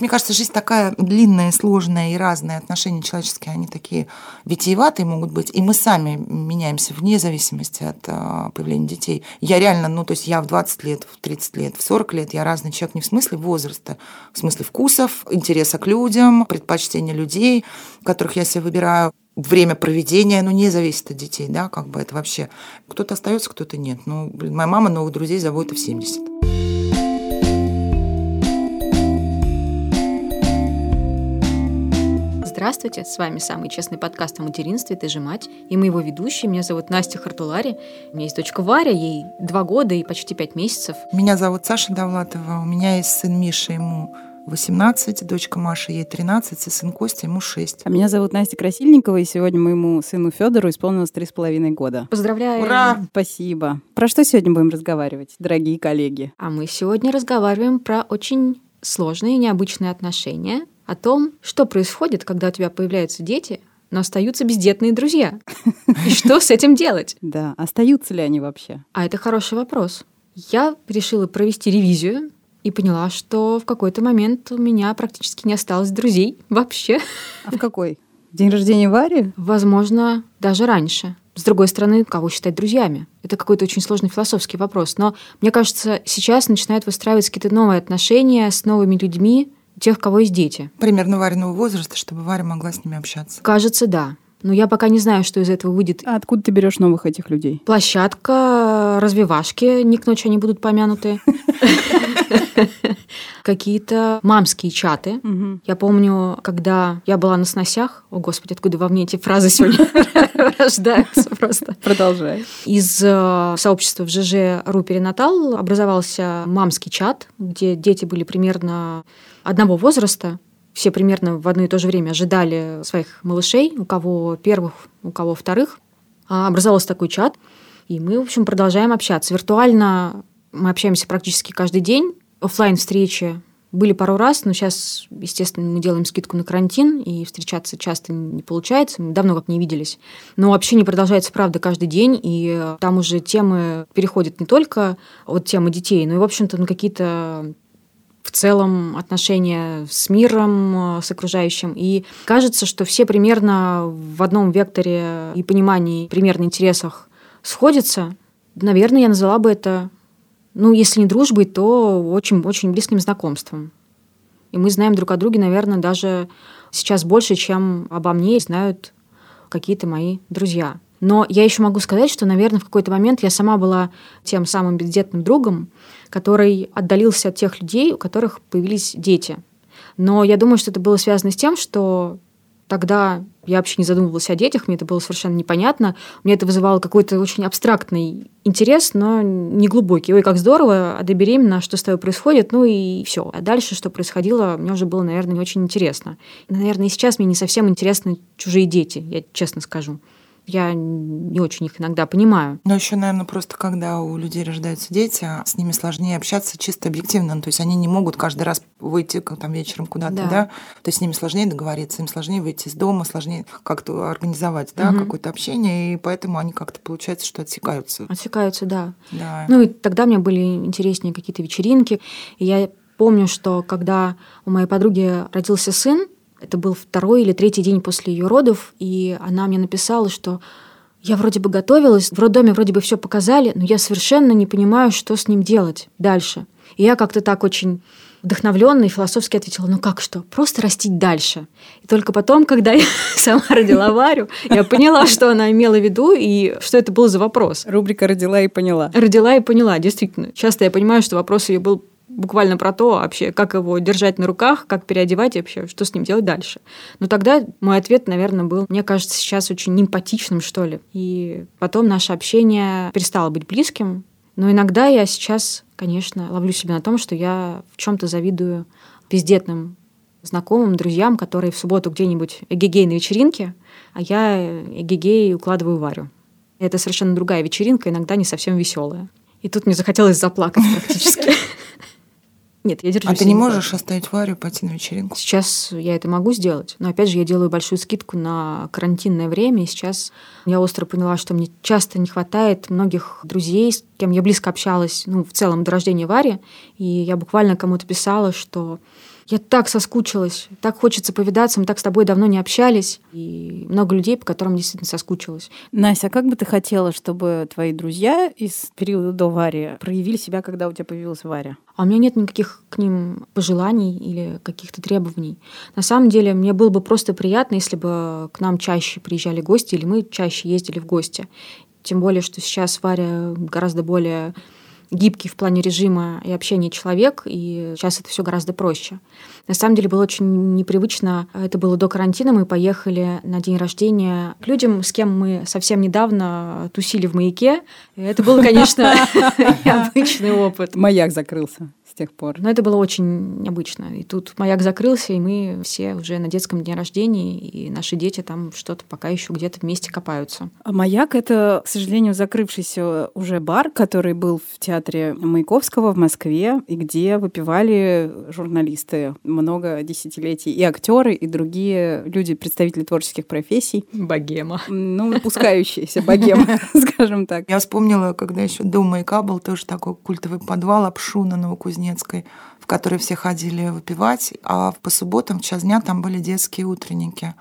Мне кажется, жизнь такая длинная, сложная и разные отношения человеческие, они такие витиеватые могут быть, и мы сами меняемся вне зависимости от а, появления детей. Я реально, ну, то есть я в 20 лет, в 30 лет, в 40 лет, я разный человек не в смысле возраста, в смысле вкусов, интереса к людям, предпочтения людей, которых я себе выбираю время проведения, ну, не зависит от детей, да, как бы это вообще. Кто-то остается, кто-то нет. Ну, блин, моя мама новых друзей заводит в 70. Здравствуйте, с вами самый честный подкаст о материнстве «Ты же мать» и мы его ведущие. Меня зовут Настя Хартулари. У меня есть дочка Варя, ей два года и почти пять месяцев. Меня зовут Саша Давлатова, у меня есть сын Миша, ему 18, дочка Маша, ей 13, и сын Костя, ему 6. А меня зовут Настя Красильникова, и сегодня моему сыну Федору исполнилось три с половиной года. Поздравляю! Ура! Спасибо. Про что сегодня будем разговаривать, дорогие коллеги? А мы сегодня разговариваем про очень сложные и необычные отношения, о том, что происходит, когда у тебя появляются дети, но остаются бездетные друзья. И что с этим делать? Да, остаются ли они вообще? А это хороший вопрос. Я решила провести ревизию и поняла, что в какой-то момент у меня практически не осталось друзей вообще. А в какой? День рождения Вари? Возможно, даже раньше. С другой стороны, кого считать друзьями? Это какой-то очень сложный философский вопрос. Но мне кажется, сейчас начинают выстраиваться какие-то новые отношения с новыми людьми, тех, у кого есть дети. Примерно Вариного возраста, чтобы Варя могла с ними общаться. Кажется, да. Но я пока не знаю, что из этого выйдет. А откуда ты берешь новых этих людей? Площадка, развивашки, ник ночи они будут помянуты. Какие-то мамские чаты. Я помню, когда я была на сносях, о господи, откуда во мне эти фразы сегодня рождаются просто. Продолжай. Из э, сообщества в ЖЖ Ру Перинатал образовался мамский чат, где дети были примерно одного возраста, все примерно в одно и то же время ожидали своих малышей, у кого первых, у кого вторых. А образовался такой чат, и мы, в общем, продолжаем общаться. Виртуально мы общаемся практически каждый день. Офлайн встречи были пару раз, но сейчас, естественно, мы делаем скидку на карантин, и встречаться часто не получается. Мы давно как не виделись. Но общение продолжается, правда, каждый день, и там уже темы переходят не только от темы детей, но и, в общем-то, на какие-то в целом отношения с миром, э, с окружающим. И кажется, что все примерно в одном векторе и понимании, примерно интересах сходятся. Наверное, я назвала бы это, ну, если не дружбой, то очень-очень близким знакомством. И мы знаем друг о друге, наверное, даже сейчас больше, чем обо мне знают какие-то мои друзья. Но я еще могу сказать, что, наверное, в какой-то момент я сама была тем самым бездетным другом, который отдалился от тех людей, у которых появились дети. Но я думаю, что это было связано с тем, что тогда я вообще не задумывалась о детях, мне это было совершенно непонятно. Мне это вызывало какой-то очень абстрактный интерес, но не глубокий. Ой, как здорово, а ты беременна, а что с тобой происходит, ну и все. А дальше, что происходило, мне уже было, наверное, не очень интересно. Наверное, и сейчас мне не совсем интересны чужие дети, я честно скажу я не очень их иногда понимаю. Но еще, наверное, просто когда у людей рождаются дети, с ними сложнее общаться чисто объективно. Ну, то есть они не могут каждый раз выйти там вечером куда-то, да. да? То есть с ними сложнее договориться, им сложнее выйти из дома, сложнее как-то организовать, да, угу. какое-то общение, и поэтому они как-то получается, что отсекаются. Отсекаются, да. да. Ну и тогда мне были интереснее какие-то вечеринки, и я помню, что когда у моей подруги родился сын, это был второй или третий день после ее родов, и она мне написала, что я вроде бы готовилась, в роддоме вроде бы все показали, но я совершенно не понимаю, что с ним делать дальше. И я как-то так очень вдохновленно и философски ответила, ну как что, просто растить дальше. И только потом, когда я сама родила Варю, я поняла, что она имела в виду и что это был за вопрос. Рубрика «Родила и поняла». Родила и поняла, действительно. Часто я понимаю, что вопрос ее был буквально про то вообще, как его держать на руках, как переодевать и вообще, что с ним делать дальше. Но тогда мой ответ, наверное, был, мне кажется, сейчас очень эмпатичным, что ли. И потом наше общение перестало быть близким. Но иногда я сейчас, конечно, ловлю себя на том, что я в чем-то завидую бездетным знакомым, друзьям, которые в субботу где-нибудь эгегей на вечеринке, а я эгегей укладываю Варю. Это совершенно другая вечеринка, иногда не совсем веселая. И тут мне захотелось заплакать практически. Нет, я держусь. А ты не можешь оставить Варю пойти на вечеринку? Сейчас я это могу сделать. Но опять же, я делаю большую скидку на карантинное время. И сейчас я остро поняла, что мне часто не хватает многих друзей, с кем я близко общалась, ну, в целом до рождения Вари. И я буквально кому-то писала, что Я так соскучилась, так хочется повидаться, мы так с тобой давно не общались. И много людей, по которым действительно соскучилась. Настя, а как бы ты хотела, чтобы твои друзья из периода до Вари проявили себя, когда у тебя появилась Варя? А у меня нет никаких к ним пожеланий или каких-то требований. На самом деле, мне было бы просто приятно, если бы к нам чаще приезжали гости, или мы чаще ездили в гости. Тем более, что сейчас Варя гораздо более гибкий в плане режима и общения человек, и сейчас это все гораздо проще. На самом деле было очень непривычно. Это было до карантина. Мы поехали на день рождения к людям, с кем мы совсем недавно тусили в маяке. Это был, конечно, необычный опыт. Маяк закрылся тех пор. Но это было очень необычно. И тут маяк закрылся, и мы все уже на детском дне рождения, и наши дети там что-то пока еще где-то вместе копаются. А маяк это, к сожалению, закрывшийся уже бар, который был в театре Маяковского в Москве, и где выпивали журналисты много десятилетий, и актеры, и другие люди, представители творческих профессий. Богема. Ну, выпускающиеся богема, скажем так. Я вспомнила, когда еще до маяка был тоже такой культовый подвал Апшуна Новокузнецк Кузнецкой, в которой все ходили выпивать, а по субботам в час дня там были детские утренники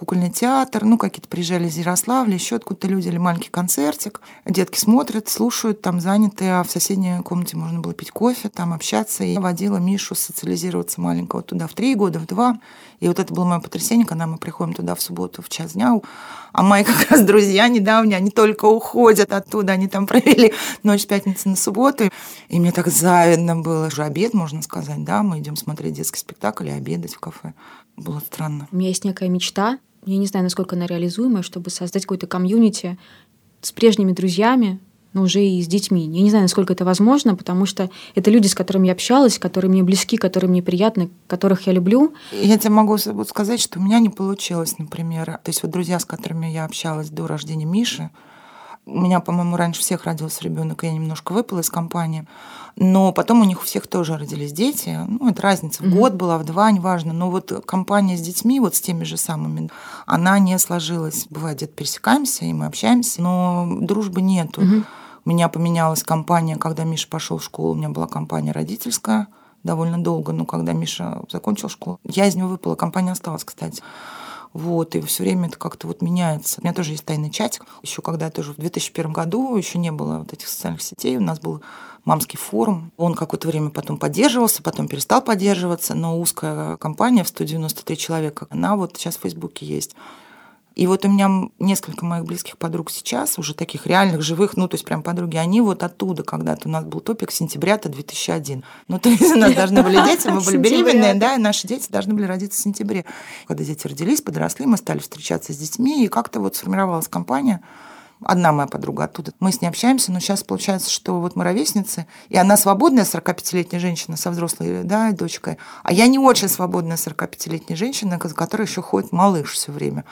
кукольный театр, ну, какие-то приезжали из Ярославля, еще откуда-то люди, или маленький концертик. Детки смотрят, слушают, там заняты, а в соседней комнате можно было пить кофе, там общаться. И я водила Мишу социализироваться маленького туда в три года, в два. И вот это было мое потрясение, когда мы приходим туда в субботу в час дня, а мои как раз друзья недавние, они только уходят оттуда, они там провели ночь пятницы на субботу. И мне так завидно было. Уже обед, можно сказать, да, мы идем смотреть детский спектакль и обедать в кафе. Было странно. У меня есть некая мечта, я не знаю, насколько она реализуемая, чтобы создать какой-то комьюнити с прежними друзьями, но уже и с детьми. Я не знаю, насколько это возможно, потому что это люди, с которыми я общалась, которые мне близки, которые мне приятны, которых я люблю. Я тебе могу сказать, что у меня не получилось, например. То есть вот друзья, с которыми я общалась до рождения Миши, у меня, по-моему, раньше всех родился ребенок, я немножко выпала из компании. Но потом у них у всех тоже родились дети. Ну, это разница в mm-hmm. год была, в два, неважно. Но вот компания с детьми, вот с теми же самыми, она не сложилась. Бывает, где-то пересекаемся, и мы общаемся, но дружбы нету. Mm-hmm. У меня поменялась компания, когда Миша пошел в школу, у меня была компания родительская довольно долго, но когда Миша закончил школу, я из него выпала, компания осталась, кстати. Вот, и все время это как-то вот меняется. У меня тоже есть тайный чатик. Еще когда я тоже в 2001 году еще не было вот этих социальных сетей, у нас был мамский форум. Он какое-то время потом поддерживался, потом перестал поддерживаться, но узкая компания в 193 человека, она вот сейчас в Фейсбуке есть. И вот у меня несколько моих близких подруг сейчас, уже таких реальных, живых, ну, то есть прям подруги, они вот оттуда когда-то, у нас был топик сентября-то 2001. Ну, то есть у нас должны были дети, мы были беременные, да, и наши дети должны были родиться в сентябре. Когда дети родились, подросли, мы стали встречаться с детьми, и как-то вот сформировалась компания, одна моя подруга оттуда. Мы с ней общаемся, но сейчас получается, что вот мы ровесницы, и она свободная 45-летняя женщина со взрослой да, дочкой, а я не очень свободная 45-летняя женщина, которая еще ходит малыш все время.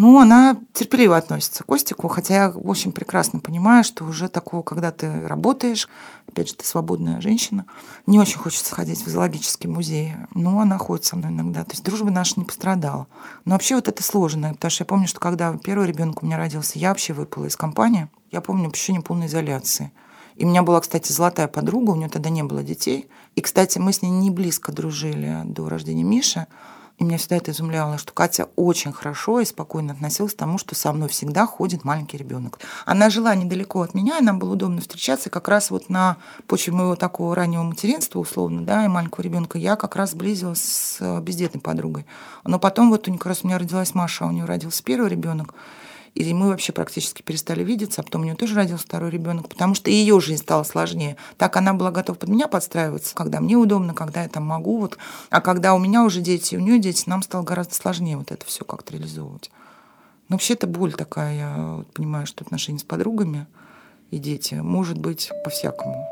Ну, она терпеливо относится к Костику, хотя я очень прекрасно понимаю, что уже такого, когда ты работаешь, опять же, ты свободная женщина, не очень хочется ходить в зоологический музей, но она ходит со мной иногда. То есть дружба наша не пострадала. Но вообще вот это сложно, потому что я помню, что когда первый ребенок у меня родился, я вообще выпала из компании. Я помню ощущение полной изоляции. И у меня была, кстати, золотая подруга, у нее тогда не было детей. И, кстати, мы с ней не близко дружили до рождения Миши. И меня всегда это изумляло, что Катя очень хорошо и спокойно относилась к тому, что со мной всегда ходит маленький ребенок. Она жила недалеко от меня, и нам было удобно встречаться. как раз вот на почве моего такого раннего материнства, условно, да, и маленького ребенка, я как раз сблизилась с бездетной подругой. Но потом вот у нее как раз у меня родилась Маша, а у нее родился первый ребенок. И мы вообще практически перестали видеться, а потом у нее тоже родился второй ребенок, потому что ее жизнь стала сложнее. Так она была готова под меня подстраиваться, когда мне удобно, когда я там могу. Вот. А когда у меня уже дети, у нее дети, нам стало гораздо сложнее вот это все как-то реализовывать. Но вообще это боль такая, я понимаю, что отношения с подругами и дети может быть по-всякому.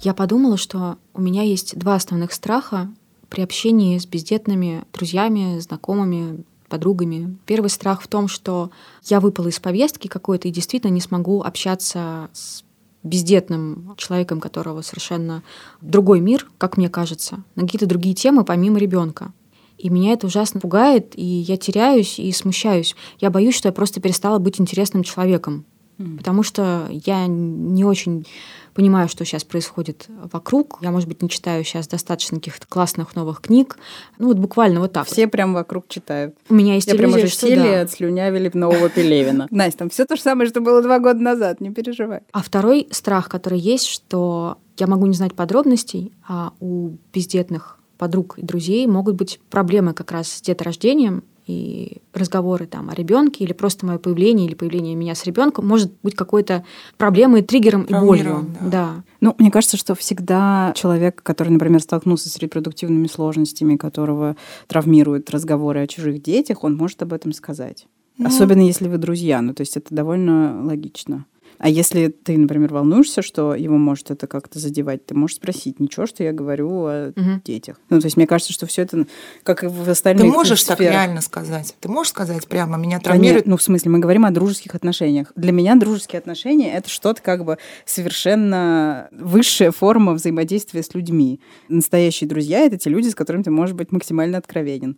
Я подумала, что у меня есть два основных страха при общении с бездетными друзьями, знакомыми, подругами. Первый страх в том, что я выпала из повестки какой-то и действительно не смогу общаться с бездетным человеком, которого совершенно другой мир, как мне кажется, на какие-то другие темы помимо ребенка. И меня это ужасно пугает, и я теряюсь и смущаюсь. Я боюсь, что я просто перестала быть интересным человеком Mm. Потому что я не очень понимаю, что сейчас происходит вокруг. Я, может быть, не читаю сейчас достаточно каких-то классных новых книг. Ну, вот буквально вот так. Все вот. прям вокруг читают. У меня есть Я иллюзия, прям уже что сели да. отслюнявили нового Пелевина. Настя, там все то же самое, что было два года назад, не переживай. А второй страх, который есть, что я могу не знать подробностей, а у бездетных подруг и друзей могут быть проблемы как раз с деторождением, и разговоры там о ребенке или просто мое появление или появление меня с ребенком может быть какой-то проблемой, триггером и болью. Да. да. Ну, мне кажется, что всегда человек, который, например, столкнулся с репродуктивными сложностями, которого травмируют разговоры о чужих детях, он может об этом сказать. Ну... Особенно если вы друзья. Ну, то есть это довольно логично. А если ты, например, волнуешься, что его может это как-то задевать, ты можешь спросить, ничего, что я говорю о угу. детях. Ну, то есть мне кажется, что все это, как и в остальных Ты можешь сферах. так реально сказать? Ты можешь сказать прямо, меня Да травмирует? нет, ну, в смысле, мы говорим о дружеских отношениях. Для меня дружеские отношения — это что-то как бы совершенно высшая форма взаимодействия с людьми. Настоящие друзья — это те люди, с которыми ты можешь быть максимально откровенен.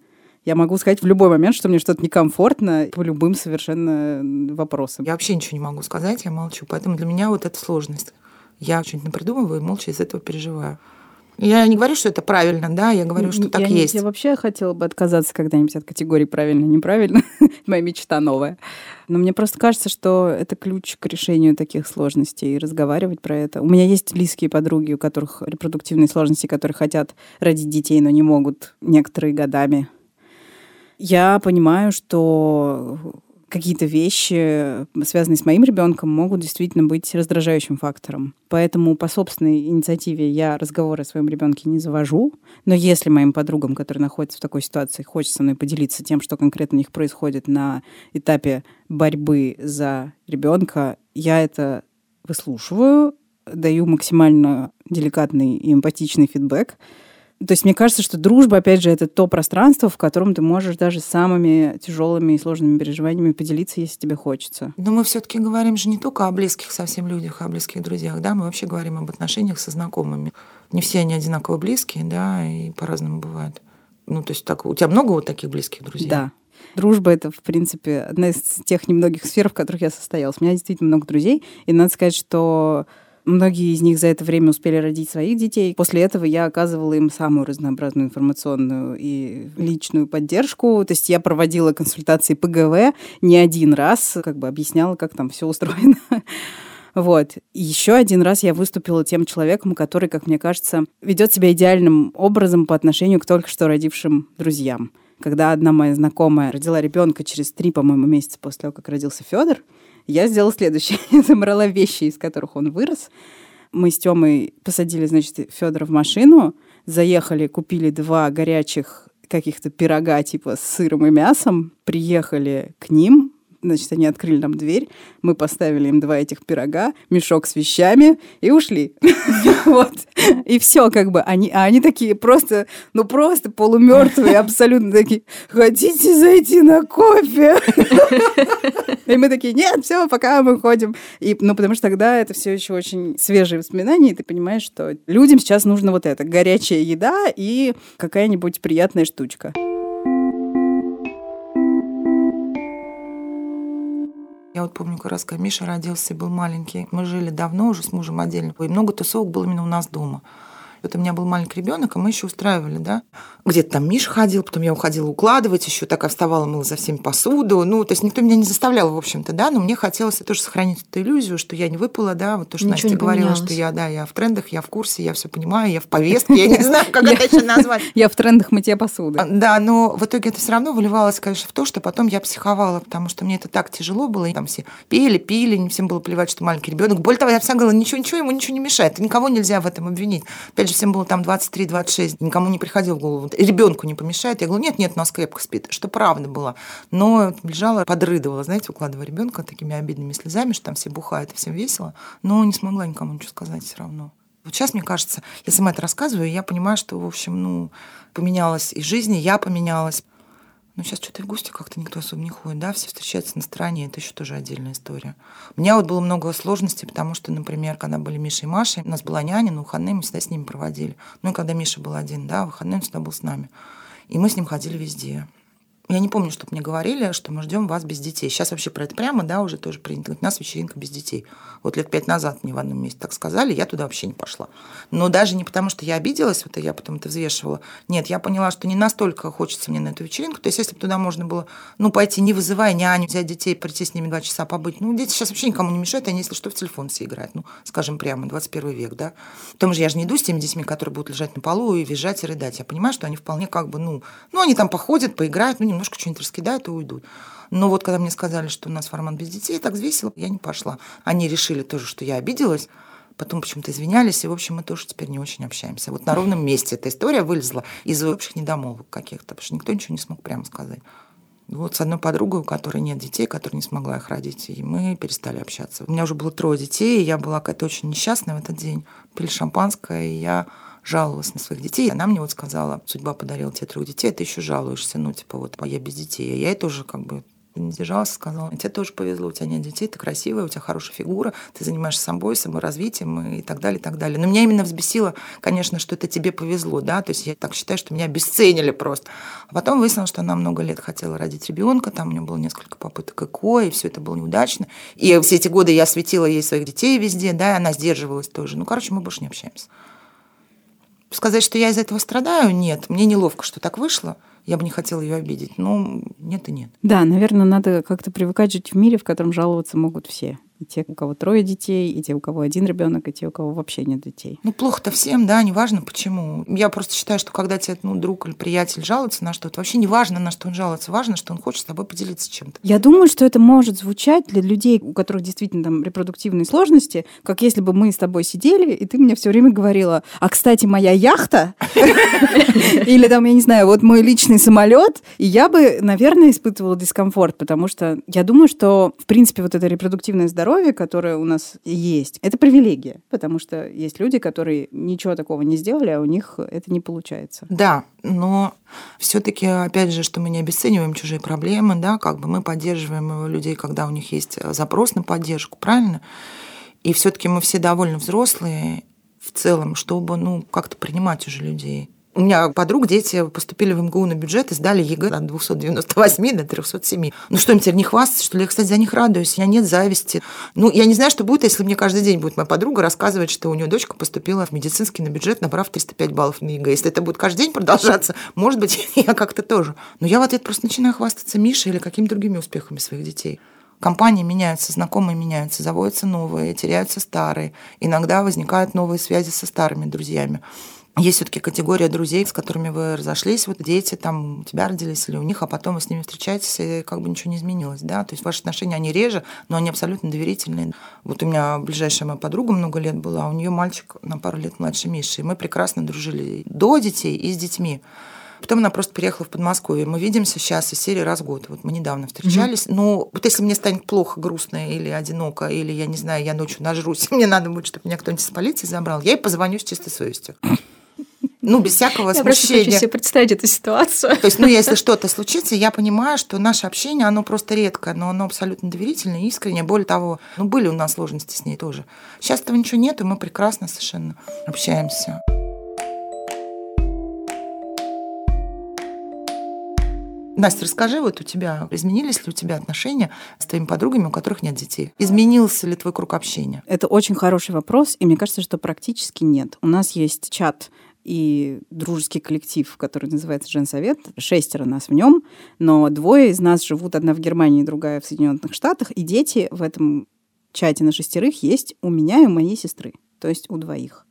Я могу сказать в любой момент, что мне что-то некомфортно по любым совершенно вопросам. Я вообще ничего не могу сказать, я молчу. Поэтому для меня вот эта сложность. Я что-нибудь напридумываю и молча из этого переживаю. Я не говорю, что это правильно, да, я говорю, что так я, есть. Я вообще хотела бы отказаться когда-нибудь от категории правильно-неправильно. Моя мечта новая. Но мне просто кажется, что это ключ к решению таких сложностей, и разговаривать про это. У меня есть близкие подруги, у которых репродуктивные сложности, которые хотят родить детей, но не могут некоторые годами. Я понимаю, что какие-то вещи, связанные с моим ребенком, могут действительно быть раздражающим фактором. Поэтому по собственной инициативе я разговоры о своем ребенке не завожу. Но если моим подругам, которые находятся в такой ситуации, хочется со мной поделиться тем, что конкретно у них происходит на этапе борьбы за ребенка, я это выслушиваю, даю максимально деликатный и эмпатичный фидбэк. То есть мне кажется, что дружба, опять же, это то пространство, в котором ты можешь даже самыми тяжелыми и сложными переживаниями поделиться, если тебе хочется. Но мы все-таки говорим же не только о близких совсем людях, а о близких друзьях, да, мы вообще говорим об отношениях со знакомыми. Не все они одинаково близкие, да, и по-разному бывают. Ну, то есть так, у тебя много вот таких близких друзей? Да. Дружба — это, в принципе, одна из тех немногих сфер, в которых я состоялась. У меня действительно много друзей, и надо сказать, что Многие из них за это время успели родить своих детей. После этого я оказывала им самую разнообразную информационную и личную поддержку. То есть я проводила консультации ПГВ не один раз, как бы объясняла, как там все устроено. Вот. Еще один раз я выступила тем человеком, который, как мне кажется, ведет себя идеальным образом по отношению к только что родившим друзьям. Когда одна моя знакомая родила ребенка через три, по-моему, месяца после того, как родился Федор, я сделала следующее. Я забрала вещи, из которых он вырос. Мы с Тёмой посадили, значит, Федора в машину, заехали, купили два горячих каких-то пирога типа с сыром и мясом, приехали к ним, Значит, они открыли нам дверь, мы поставили им два этих пирога, мешок с вещами и ушли. Вот. И все, как бы. Они, а они такие просто, ну просто полумертвые, абсолютно такие, хотите зайти на кофе? И мы такие, нет, все, пока мы ходим. И, ну, потому что тогда это все еще очень свежие воспоминания, и ты понимаешь, что людям сейчас нужно вот это, горячая еда и какая-нибудь приятная штучка. Я вот помню, как раз, когда Миша родился и был маленький, мы жили давно уже с мужем отдельно, и много тусовок было именно у нас дома. Вот у меня был маленький ребенок, а мы еще устраивали, да. Где-то там Миша ходил, потом я уходила укладывать, еще такая вставала, мыла за всеми посуду. Ну, то есть никто меня не заставлял, в общем-то, да, но мне хотелось тоже сохранить эту иллюзию, что я не выпала, да, вот то, что Ничего Настя говорила, что я, да, я в трендах, я в курсе, я все понимаю, я в повестке, я не знаю, как это еще назвать. Я в трендах мытья посуды. Да, но в итоге это все равно выливалось, конечно, в то, что потом я психовала, потому что мне это так тяжело было, и там все пели, пили, не всем было плевать, что маленький ребенок. Более того, я всегда говорила, ничего, ничего, ему ничего не мешает, никого нельзя в этом обвинить. Опять же, всем было там 23-26, никому не приходило в голову, ребенку не помешает. Я говорю, нет, нет, у нас крепко спит, что правда было. Но лежала, подрыдывала, знаете, укладывая ребенка такими обидными слезами, что там все бухают, всем весело, но не смогла никому ничего сказать все равно. Вот сейчас, мне кажется, я сама это рассказываю, я понимаю, что, в общем, ну, поменялась и жизнь, и я поменялась. Но сейчас что-то в гости как-то никто особо не ходит, да, все встречаются на стороне, это еще тоже отдельная история. У меня вот было много сложностей, потому что, например, когда были Миша и Маша, у нас была няня, на выходные мы всегда с ними проводили. Ну и когда Миша был один, да, выходные он всегда был с нами. И мы с ним ходили везде. Я не помню, чтобы мне говорили, что мы ждем вас без детей. Сейчас вообще про это прямо, да, уже тоже принято. У нас вечеринка без детей. Вот лет пять назад мне в одном месте так сказали, я туда вообще не пошла. Но даже не потому, что я обиделась, вот я потом это взвешивала. Нет, я поняла, что не настолько хочется мне на эту вечеринку. То есть, если бы туда можно было, ну, пойти, не вызывая няню, взять детей, прийти с ними два часа побыть. Ну, дети сейчас вообще никому не мешают, они, если что, в телефон все играют. Ну, скажем прямо, 21 век, да. К тому же я же не иду с теми детьми, которые будут лежать на полу и визжать и рыдать. Я понимаю, что они вполне как бы, ну, ну они там походят, поиграют, ну, немножко что-нибудь раскидают и уйдут. Но вот когда мне сказали, что у нас формат без детей, так весело, я не пошла. Они решили тоже, что я обиделась, потом почему-то извинялись, и, в общем, мы тоже теперь не очень общаемся. Вот на ровном месте эта история вылезла из общих недомолвок каких-то, потому что никто ничего не смог прямо сказать. Вот с одной подругой, у которой нет детей, которая не смогла их родить, и мы перестали общаться. У меня уже было трое детей, и я была какая-то очень несчастная в этот день. Пили шампанское, и я жаловалась на своих детей. Она мне вот сказала, судьба подарила тебе трех детей, а ты еще жалуешься, ну, типа, вот, а я без детей. Я это уже как бы не сдержалась, сказала, тебе тоже повезло, у тебя нет детей, ты красивая, у тебя хорошая фигура, ты занимаешься собой, саморазвитием и так далее, и так далее. Но меня именно взбесило, конечно, что это тебе повезло, да, то есть я так считаю, что меня обесценили просто. А потом выяснилось, что она много лет хотела родить ребенка, там у нее было несколько попыток ЭКО, и все это было неудачно. И все эти годы я светила ей своих детей везде, да, и она сдерживалась тоже. Ну, короче, мы больше не общаемся. Сказать, что я из этого страдаю, нет. Мне неловко, что так вышло я бы не хотела ее обидеть. Ну, нет и нет. Да, наверное, надо как-то привыкать жить в мире, в котором жаловаться могут все. И те, у кого трое детей, и те, у кого один ребенок, и те, у кого вообще нет детей. Ну, плохо-то всем, да, неважно почему. Я просто считаю, что когда тебе ну, друг или приятель жалуется на что-то, вообще не важно, на что он жалуется, важно, что он хочет с тобой поделиться чем-то. Я думаю, что это может звучать для людей, у которых действительно там репродуктивные сложности, как если бы мы с тобой сидели, и ты мне все время говорила, а, кстати, моя яхта, или там, я не знаю, вот мой личный самолет, и я бы, наверное, испытывала дискомфорт, потому что я думаю, что, в принципе, вот это репродуктивное здоровье здоровье, которое у нас есть, это привилегия, потому что есть люди, которые ничего такого не сделали, а у них это не получается. Да, но все-таки, опять же, что мы не обесцениваем чужие проблемы, да, как бы мы поддерживаем людей, когда у них есть запрос на поддержку, правильно? И все-таки мы все довольно взрослые в целом, чтобы, ну, как-то принимать уже людей. У меня подруг дети поступили в МГУ на бюджет и сдали ЕГЭ от 298 до 307. Ну что, им теперь не хвастаться, что ли? Я, кстати, за них радуюсь. Я нет зависти. Ну, я не знаю, что будет, если мне каждый день будет моя подруга рассказывать, что у нее дочка поступила в медицинский на бюджет, набрав 305 баллов на ЕГЭ. Если это будет каждый день продолжаться, может быть, я как-то тоже. Но я в ответ просто начинаю хвастаться Мишей или какими-то другими успехами своих детей. Компании меняются, знакомые меняются, заводятся новые, теряются старые. Иногда возникают новые связи со старыми друзьями есть все-таки категория друзей, с которыми вы разошлись, вот дети там у тебя родились или у них, а потом вы с ними встречаетесь, и как бы ничего не изменилось, да, то есть ваши отношения, они реже, но они абсолютно доверительные. Вот у меня ближайшая моя подруга много лет была, а у нее мальчик на пару лет младше Миши, и мы прекрасно дружили до детей и с детьми. Потом она просто переехала в Подмосковье. Мы видимся сейчас из серии раз в год. Вот мы недавно встречались. Mm-hmm. Но вот если мне станет плохо, грустно или одиноко, или, я не знаю, я ночью нажрусь, мне надо будет, чтобы меня кто-нибудь из полиции забрал, я ей позвоню с чистой совестью. Ну, без всякого я смущения. Я хочу себе представить эту ситуацию. То есть, ну, если что-то случится, я понимаю, что наше общение, оно просто редко, но оно абсолютно доверительное, искреннее. Более того, ну, были у нас сложности с ней тоже. Сейчас этого ничего нет, и мы прекрасно совершенно общаемся. Настя, расскажи, вот у тебя изменились ли у тебя отношения с твоими подругами, у которых нет детей? Изменился ли твой круг общения? Это очень хороший вопрос, и мне кажется, что практически нет. У нас есть чат и дружеский коллектив, который называется Женсовет. Шестеро нас в нем, но двое из нас живут, одна в Германии, другая в Соединенных Штатах, и дети в этом чате на шестерых есть у меня и у моей сестры, то есть у двоих.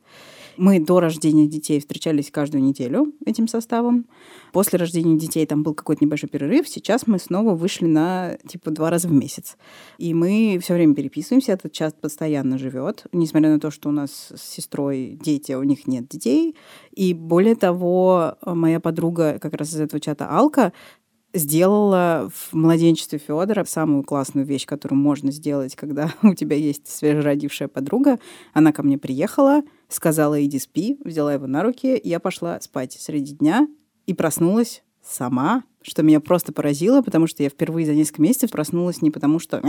Мы до рождения детей встречались каждую неделю этим составом. После рождения детей там был какой-то небольшой перерыв. Сейчас мы снова вышли на типа два раза в месяц. И мы все время переписываемся. Этот чат постоянно живет, несмотря на то, что у нас с сестрой дети, а у них нет детей. И более того, моя подруга как раз из этого чата Алка сделала в младенчестве Федора самую классную вещь, которую можно сделать, когда у тебя есть свежеродившая подруга. Она ко мне приехала, сказала, иди спи, взяла его на руки, я пошла спать среди дня и проснулась сама, что меня просто поразило, потому что я впервые за несколько месяцев проснулась не потому что,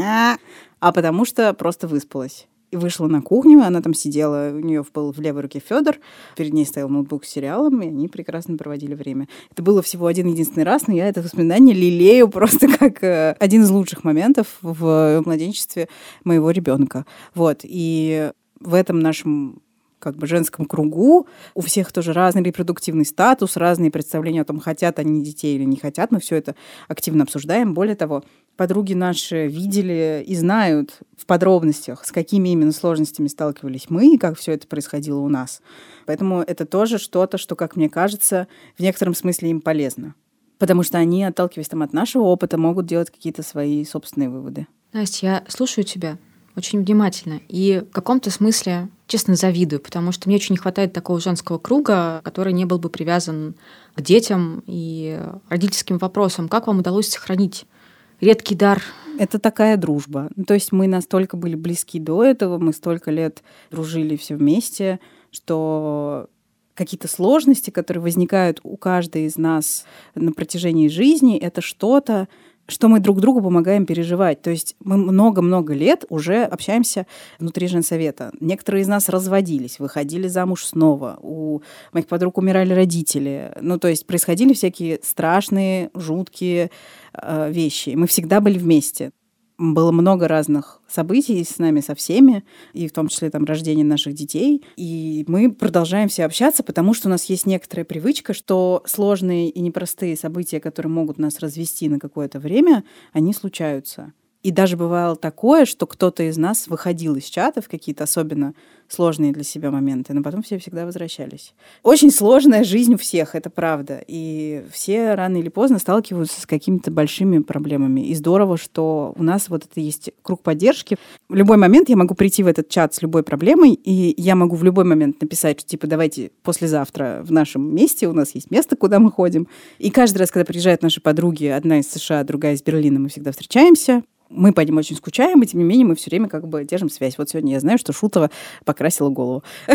а потому что просто выспалась. и вышла на кухню, она там сидела, у нее был в левой руке Федор, перед ней стоял ноутбук с сериалом, и они прекрасно проводили время. Это было всего один единственный раз, но я это воспоминание лелею просто как э, один из лучших моментов в младенчестве моего ребенка. Вот. И в этом нашем как бы женском кругу. У всех тоже разный репродуктивный статус, разные представления о том, хотят они детей или не хотят. Мы все это активно обсуждаем. Более того, подруги наши видели и знают в подробностях, с какими именно сложностями сталкивались мы и как все это происходило у нас. Поэтому это тоже что-то, что, как мне кажется, в некотором смысле им полезно. Потому что они, отталкиваясь там от нашего опыта, могут делать какие-то свои собственные выводы. Настя, я слушаю тебя очень внимательно. И в каком-то смысле, честно, завидую, потому что мне очень не хватает такого женского круга, который не был бы привязан к детям и родительским вопросам. Как вам удалось сохранить редкий дар? Это такая дружба. То есть мы настолько были близки до этого, мы столько лет дружили все вместе, что какие-то сложности, которые возникают у каждой из нас на протяжении жизни, это что-то, что мы друг другу помогаем переживать. То есть мы много-много лет уже общаемся внутри женсовета. Некоторые из нас разводились, выходили замуж снова. У моих подруг умирали родители. Ну, то есть происходили всякие страшные, жуткие э, вещи. Мы всегда были вместе было много разных событий с нами, со всеми, и в том числе там рождение наших детей. И мы продолжаем все общаться, потому что у нас есть некоторая привычка, что сложные и непростые события, которые могут нас развести на какое-то время, они случаются. И даже бывало такое, что кто-то из нас выходил из чата в какие-то особенно сложные для себя моменты, но потом все всегда возвращались. Очень сложная жизнь у всех, это правда. И все рано или поздно сталкиваются с какими-то большими проблемами. И здорово, что у нас вот это есть круг поддержки. В любой момент я могу прийти в этот чат с любой проблемой, и я могу в любой момент написать, что типа давайте послезавтра в нашем месте, у нас есть место, куда мы ходим. И каждый раз, когда приезжают наши подруги, одна из США, другая из Берлина, мы всегда встречаемся, мы по ним очень скучаем, и тем не менее мы все время как бы держим связь. Вот сегодня я знаю, что Шутова покрасила голову.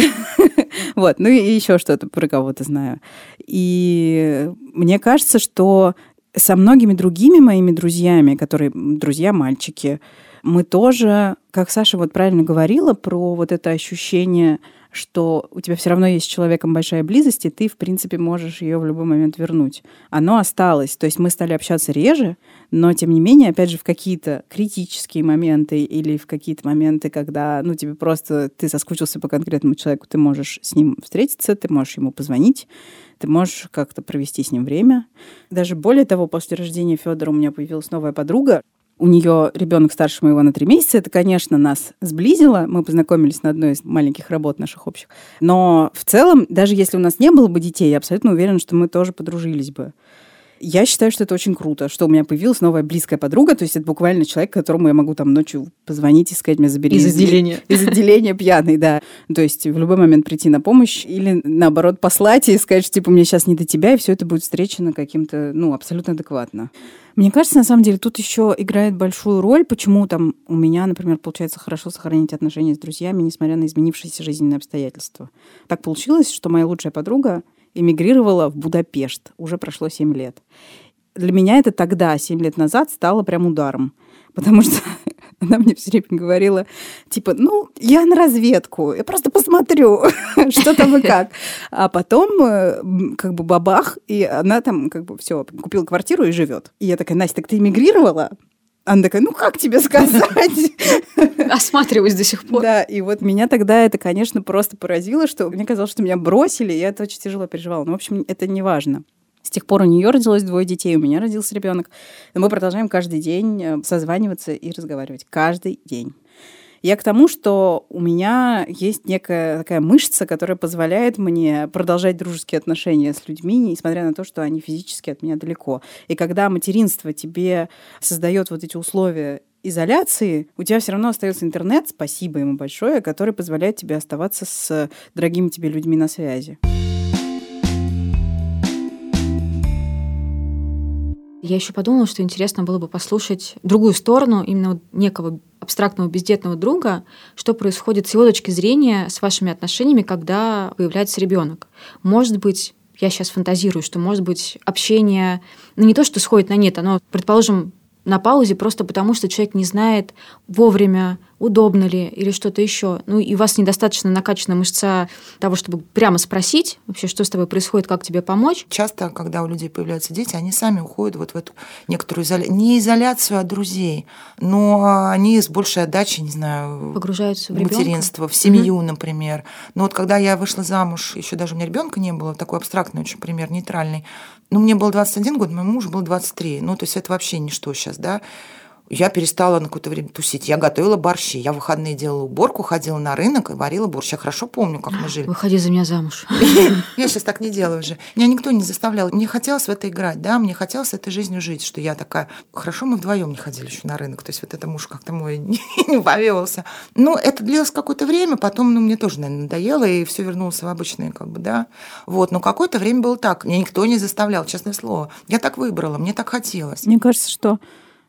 Вот, ну и еще что-то про кого-то знаю. И мне кажется, что со многими другими моими друзьями, которые друзья-мальчики, мы тоже, как Саша вот правильно говорила, про вот это ощущение что у тебя все равно есть с человеком большая близость, и ты, в принципе, можешь ее в любой момент вернуть. Оно осталось. То есть мы стали общаться реже, но, тем не менее, опять же, в какие-то критические моменты или в какие-то моменты, когда, ну, тебе просто, ты соскучился по конкретному человеку, ты можешь с ним встретиться, ты можешь ему позвонить, ты можешь как-то провести с ним время. Даже более того, после рождения Федора у меня появилась новая подруга, у нее ребенок старше моего на три месяца. Это, конечно, нас сблизило. Мы познакомились на одной из маленьких работ наших общих. Но в целом, даже если у нас не было бы детей, я абсолютно уверена, что мы тоже подружились бы. Я считаю, что это очень круто, что у меня появилась новая близкая подруга, то есть это буквально человек, которому я могу там ночью позвонить и сказать, мне забери. Из отделения. Из отделения пьяный, да. То есть в любой момент прийти на помощь или, наоборот, послать и сказать, что, типа, мне сейчас не до тебя, и все это будет встречено каким-то, ну, абсолютно адекватно. Мне кажется, на самом деле, тут еще играет большую роль, почему там у меня, например, получается хорошо сохранить отношения с друзьями, несмотря на изменившиеся жизненные обстоятельства. Так получилось, что моя лучшая подруга эмигрировала в Будапешт. Уже прошло 7 лет. Для меня это тогда, 7 лет назад, стало прям ударом. Потому что она мне все время говорила, типа, ну, я на разведку, я просто посмотрю, что там и как. А потом, э, как бы, бабах, и она там, как бы, все, купила квартиру и живет. И я такая, Настя, так ты эмигрировала? Она такая, ну как тебе сказать? Осматриваюсь до сих пор. Да, и вот меня тогда это, конечно, просто поразило, что мне казалось, что меня бросили, и я это очень тяжело переживала. Но, в общем, это не важно. С тех пор у нее родилось двое детей, у меня родился ребенок. Но мы продолжаем каждый день э, созваниваться и разговаривать. Каждый день. Я к тому, что у меня есть некая такая мышца, которая позволяет мне продолжать дружеские отношения с людьми, несмотря на то, что они физически от меня далеко. И когда материнство тебе создает вот эти условия изоляции, у тебя все равно остается интернет, спасибо ему большое, который позволяет тебе оставаться с дорогими тебе людьми на связи. Я еще подумала, что интересно было бы послушать другую сторону именно некого абстрактного бездетного друга, что происходит с его точки зрения с вашими отношениями, когда появляется ребенок. Может быть, я сейчас фантазирую, что, может быть, общение, ну не то, что сходит на нет, оно, предположим, на паузе просто потому, что человек не знает вовремя удобно ли или что-то еще. Ну и у вас недостаточно накачана мышца того, чтобы прямо спросить вообще, что с тобой происходит, как тебе помочь. Часто, когда у людей появляются дети, они сами уходят вот в эту некоторую изоляцию, не изоляцию от друзей, но они с большей отдачей, не знаю, погружаются в, материнство, в семью, угу. например. Но вот когда я вышла замуж, еще даже у меня ребенка не было, такой абстрактный очень пример, нейтральный. Ну, мне было 21 год, моему мужу было 23. Ну, то есть это вообще ничто сейчас, да я перестала на какое-то время тусить. Я готовила борщи. Я в выходные делала уборку, ходила на рынок и варила борщ. Я хорошо помню, как мы жили. Выходи за меня замуж. Я сейчас так не делаю уже. Меня никто не заставлял. Мне хотелось в это играть, да, мне хотелось этой жизнью жить, что я такая... Хорошо, мы вдвоем не ходили еще на рынок. То есть вот это муж как-то мой не повелся. Ну, это длилось какое-то время, потом, ну, мне тоже, наверное, надоело, и все вернулось в обычное, как бы, да. Вот, но какое-то время было так. Меня никто не заставлял, честное слово. Я так выбрала, мне так хотелось. Мне кажется, что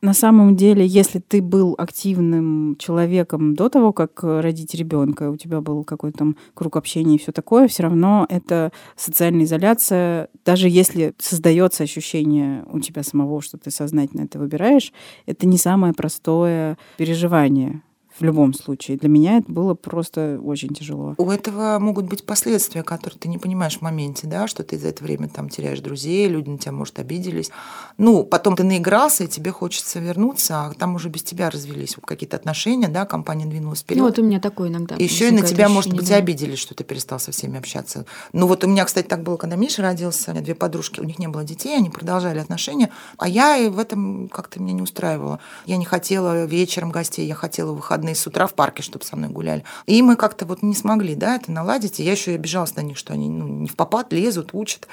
на самом деле, если ты был активным человеком до того, как родить ребенка, у тебя был какой-то там круг общения и все такое, все равно это социальная изоляция, даже если создается ощущение у тебя самого, что ты сознательно это выбираешь, это не самое простое переживание в любом случае. Для меня это было просто очень тяжело. У этого могут быть последствия, которые ты не понимаешь в моменте, да, что ты за это время там теряешь друзей, люди на тебя, может, обиделись. Ну, потом ты наигрался, и тебе хочется вернуться, а там уже без тебя развелись какие-то отношения, да, компания двинулась вперед. Ну, вот у меня такое иногда. Еще и на тебя, может быть, да. обиделись, что ты перестал со всеми общаться. Ну, вот у меня, кстати, так было, когда Миша родился, у меня две подружки, у них не было детей, они продолжали отношения, а я в этом как-то меня не устраивала. Я не хотела вечером гостей, я хотела выходные выходные с утра в парке, чтобы со мной гуляли. И мы как-то вот не смогли, да, это наладить. И я еще и обижалась на них, что они ну, не в попад лезут, учат.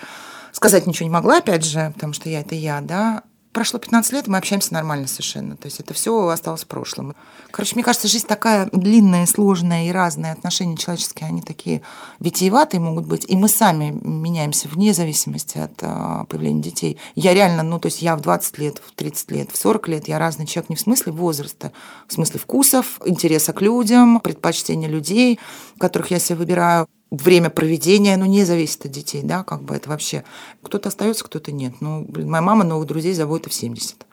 Сказать ничего не могла, опять же, потому что я это я, да. Прошло 15 лет, мы общаемся нормально совершенно. То есть это все осталось в прошлом. Короче, мне кажется, жизнь такая длинная, сложная и разные отношения человеческие, они такие витиеватые могут быть. И мы сами меняемся вне зависимости от а, появления детей. Я реально, ну, то есть я в 20 лет, в 30 лет, в 40 лет, я разный человек не в смысле возраста, в смысле вкусов, интереса к людям, предпочтения людей, которых я себе выбираю время проведения, ну, не зависит от детей, да, как бы это вообще. Кто-то остается, кто-то нет. Ну, блин, моя мама новых друзей заводит в 70.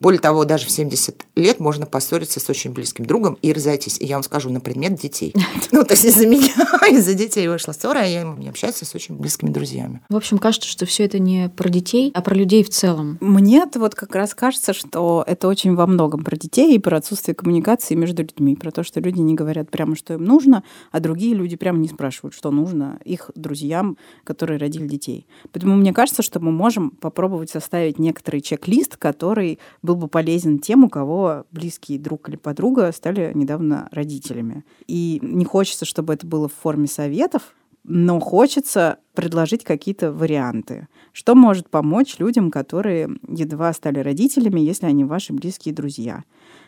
Более того, даже в 70 лет можно поссориться с очень близким другом и разойтись. И я вам скажу на предмет детей. Ну, то есть из-за меня, из-за детей вышла ссора, и я не общаюсь с очень близкими друзьями. В общем, кажется, что все это не про детей, а про людей в целом. Мне это вот как раз кажется, что это очень во многом про детей и про отсутствие коммуникации между людьми, про то, что люди не говорят прямо, что им нужно, а другие люди прямо не спрашивают, что нужно их друзьям, которые родили детей. Поэтому мне кажется, что мы можем попробовать составить некоторый чек-лист, который был бы полезен тем, у кого близкий друг или подруга стали недавно родителями. И не хочется, чтобы это было в форме советов, но хочется предложить какие-то варианты. Что может помочь людям, которые едва стали родителями, если они ваши близкие друзья?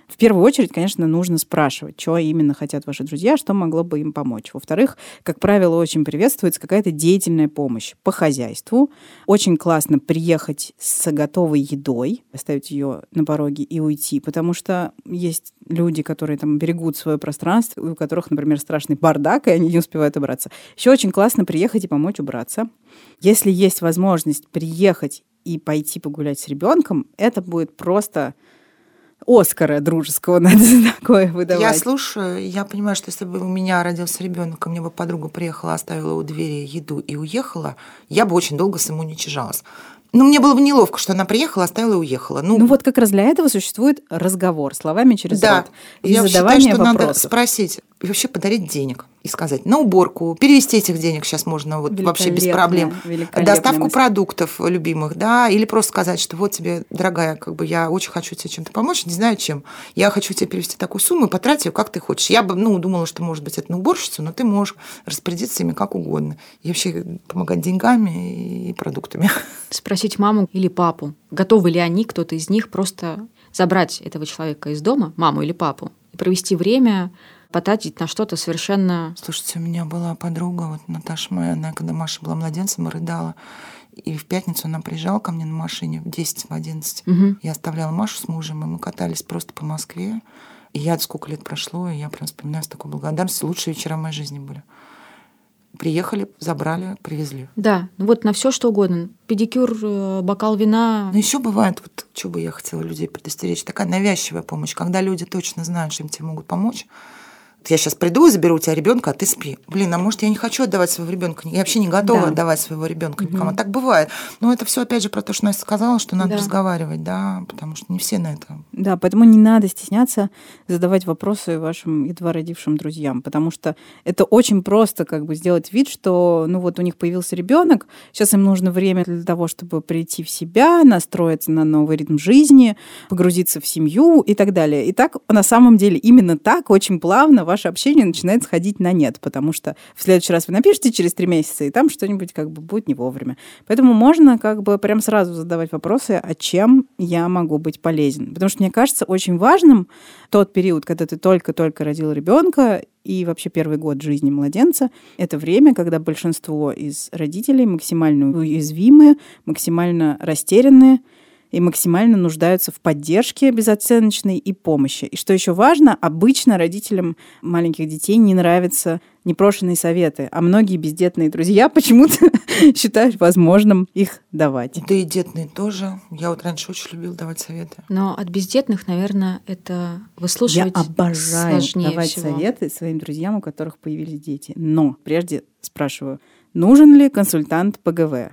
В первую очередь, конечно, нужно спрашивать, что именно хотят ваши друзья, что могло бы им помочь. Во-вторых, как правило, очень приветствуется какая-то деятельная помощь по хозяйству. Очень классно приехать с готовой едой, оставить ее на пороге и уйти, потому что есть люди, которые там берегут свое пространство, у которых, например, страшный бардак, и они не успевают убраться. Еще очень классно приехать и помочь убраться. Если есть возможность приехать и пойти погулять с ребенком, это будет просто Оскара дружеского надо такое выдавать. Я слушаю, я понимаю, что если бы у меня родился ребенок, ко мне бы подруга приехала, оставила у двери еду и уехала, я бы очень долго самоуничижалась. Ну, мне было бы неловко, что она приехала, оставила и уехала. Ну, ну вот как раз для этого существует разговор словами через да. рот. И я задавание считаю, что вопросов. надо спросить, и вообще подарить денег и сказать на уборку, перевести этих денег сейчас можно вот вообще без проблем, доставку мысль. продуктов любимых, да, или просто сказать, что вот тебе, дорогая, как бы я очень хочу тебе чем-то помочь, не знаю чем, я хочу тебе перевести такую сумму и потратить ее как ты хочешь. Я бы, ну, думала, что может быть это на уборщицу, но ты можешь распорядиться ими как угодно и вообще помогать деньгами и продуктами. Спросить маму или папу, готовы ли они, кто-то из них, просто забрать этого человека из дома, маму или папу, и провести время потратить на что-то совершенно... Слушайте, у меня была подруга, вот Наташа моя, она, когда Маша была младенцем, рыдала. И в пятницу она приезжала ко мне на машине в 10, в 11. Угу. Я оставляла Машу с мужем, и мы катались просто по Москве. И я сколько лет прошло, и я прям вспоминаю с такой благодарностью. Лучшие вечера в моей жизни были. Приехали, забрали, привезли. Да, ну вот на все что угодно. Педикюр, э, бокал вина. Но еще бывает, вот что бы я хотела людей предостеречь, такая навязчивая помощь, когда люди точно знают, что им тебе могут помочь, я сейчас приду и заберу у тебя ребенка, а ты спи. Блин, а может, я не хочу отдавать своего ребенка? Я вообще не готова да. отдавать своего ребенка никому. Угу. Так бывает. Но это все опять же про то, что Настя сказала, что надо да. разговаривать, да, потому что не все на это. Да, поэтому не надо стесняться задавать вопросы вашим едва родившим друзьям, потому что это очень просто как бы сделать вид, что ну вот у них появился ребенок, сейчас им нужно время для того, чтобы прийти в себя, настроиться на новый ритм жизни, погрузиться в семью и так далее. И так на самом деле именно так очень плавно ваше общение начинает сходить на нет, потому что в следующий раз вы напишете через три месяца, и там что-нибудь как бы будет не вовремя. Поэтому можно как бы прям сразу задавать вопросы, а чем я могу быть полезен. Потому что мне кажется очень важным тот период, когда ты только-только родил ребенка, и вообще первый год жизни младенца — это время, когда большинство из родителей максимально уязвимые, максимально растерянные, и максимально нуждаются в поддержке безоценочной и помощи. И что еще важно, обычно родителям маленьких детей не нравятся непрошенные советы, а многие бездетные друзья почему-то считают возможным их давать. Да и детные тоже. Я вот раньше очень любил давать советы. Но от бездетных, наверное, это выслушивать Я обожаю сложнее давать всего. советы своим друзьям, у которых появились дети. Но прежде спрашиваю, нужен ли консультант ПГВ?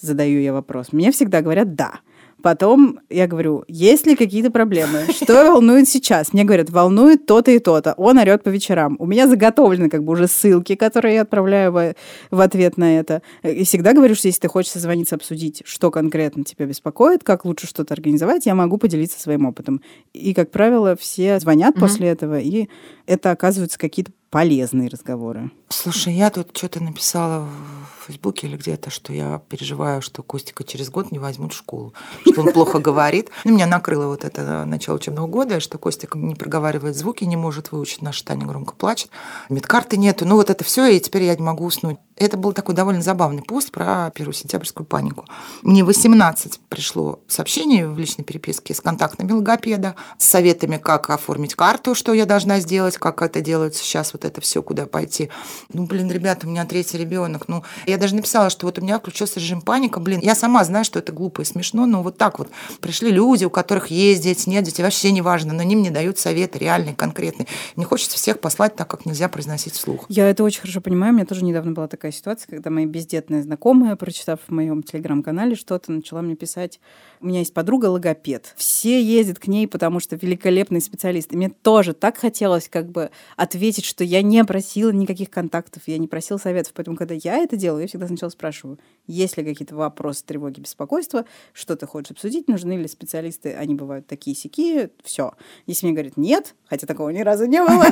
Задаю я вопрос. Мне всегда говорят «да». Потом я говорю, есть ли какие-то проблемы? Что волнует сейчас? Мне говорят, волнует то-то и то-то. Он орет по вечерам. У меня заготовлены как бы уже ссылки, которые я отправляю в, в ответ на это. И всегда говорю, что если ты хочешь созвониться, обсудить, что конкретно тебя беспокоит, как лучше что-то организовать, я могу поделиться своим опытом. И, как правило, все звонят mm-hmm. после этого, и это оказываются какие-то полезные разговоры. Слушай, я тут что-то написала в Фейсбуке или где-то, что я переживаю, что Костика через год не возьмут в школу, что он плохо говорит. Ну, меня накрыло вот это начало учебного года, что Костик не проговаривает звуки, не может выучить, наша Таня громко плачет, медкарты нету. Ну, вот это все, и теперь я не могу уснуть. Это был такой довольно забавный пост про первую сентябрьскую панику. Мне 18 пришло сообщений в личной переписке с контактами логопеда, с советами, как оформить карту, что я должна сделать, как это делается сейчас, вот это все, куда пойти. Ну, блин, ребята, у меня третий ребенок. Ну, я даже написала, что вот у меня включился режим паника. Блин, я сама знаю, что это глупо и смешно, но вот так вот пришли люди, у которых есть дети, нет детей, вообще не важно, но они мне дают советы реальные, конкретные. Мне хочется всех послать так, как нельзя произносить вслух. Я это очень хорошо понимаю. У меня тоже недавно была такая ситуация, когда моя бездетная знакомая, прочитав в моем телеграм-канале что-то, начала мне писать, у меня есть подруга логопед. Все ездят к ней, потому что великолепный специалист. И мне тоже так хотелось как бы ответить, что я не просила никаких контактов, я не просила советов. Поэтому, когда я это делаю, я всегда сначала спрашиваю, есть ли какие-то вопросы, тревоги, беспокойства, что ты хочешь обсудить, нужны ли специалисты, они бывают такие сякие, все. Если мне говорят нет, хотя такого ни разу не было,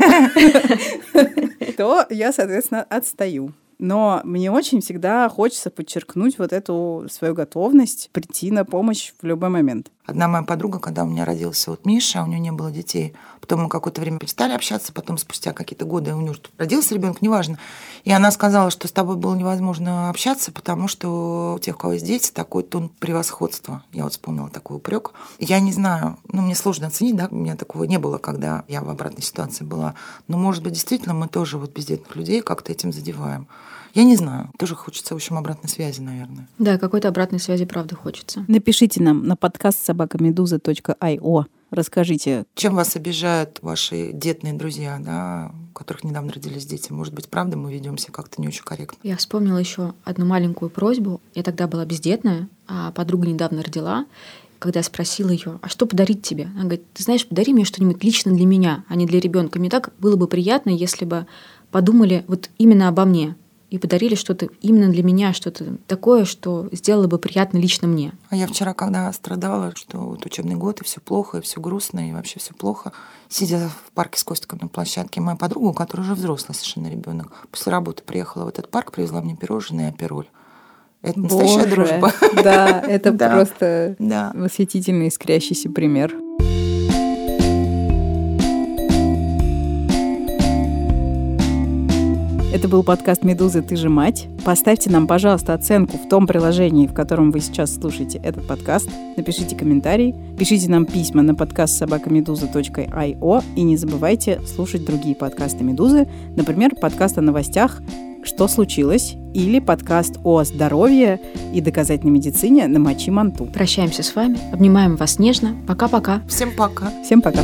то я, соответственно, отстаю. Но мне очень всегда хочется подчеркнуть вот эту свою готовность прийти на помощь в любой момент. Одна моя подруга, когда у меня родился вот Миша, у нее не было детей, потом мы какое-то время перестали общаться, потом спустя какие-то годы у нее родился ребенок, неважно. И она сказала, что с тобой было невозможно общаться, потому что у тех, у кого есть дети, такой тон превосходства. Я вот вспомнила такой упрек. Я не знаю, ну мне сложно оценить, да, у меня такого не было, когда я в обратной ситуации была. Но, может быть, действительно мы тоже вот бездетных людей как-то этим задеваем. Я не знаю. Тоже хочется, в общем, обратной связи, наверное. Да, какой-то обратной связи, правда, хочется. Напишите нам на подкаст собакамедуза.io. Расскажите. Чем вас обижают ваши детные друзья, да, у которых недавно родились дети? Может быть, правда, мы ведемся как-то не очень корректно? Я вспомнила еще одну маленькую просьбу. Я тогда была бездетная, а подруга недавно родила когда я спросила ее, а что подарить тебе? Она говорит, ты знаешь, подари мне что-нибудь лично для меня, а не для ребенка. Мне так было бы приятно, если бы подумали вот именно обо мне и подарили что-то именно для меня, что-то такое, что сделало бы приятно лично мне. А я вчера, когда страдала, что вот учебный год, и все плохо, и все грустно, и вообще все плохо, сидя в парке с Костиком на площадке, моя подруга, у которой уже взрослый совершенно ребенок, после работы приехала в этот парк, привезла мне пирожные и апероль. Это Боже, настоящая дружба. Да, это просто восхитительный искрящийся пример. Это был подкаст «Медузы. Ты же мать». Поставьте нам, пожалуйста, оценку в том приложении, в котором вы сейчас слушаете этот подкаст. Напишите комментарий, пишите нам письма на подкаст собакамедуза.io и не забывайте слушать другие подкасты «Медузы», например, подкаст о новостях «Что случилось?» или подкаст о здоровье и доказательной медицине на Мочи Манту. Прощаемся с вами, обнимаем вас нежно. Пока-пока. Всем пока. Всем пока.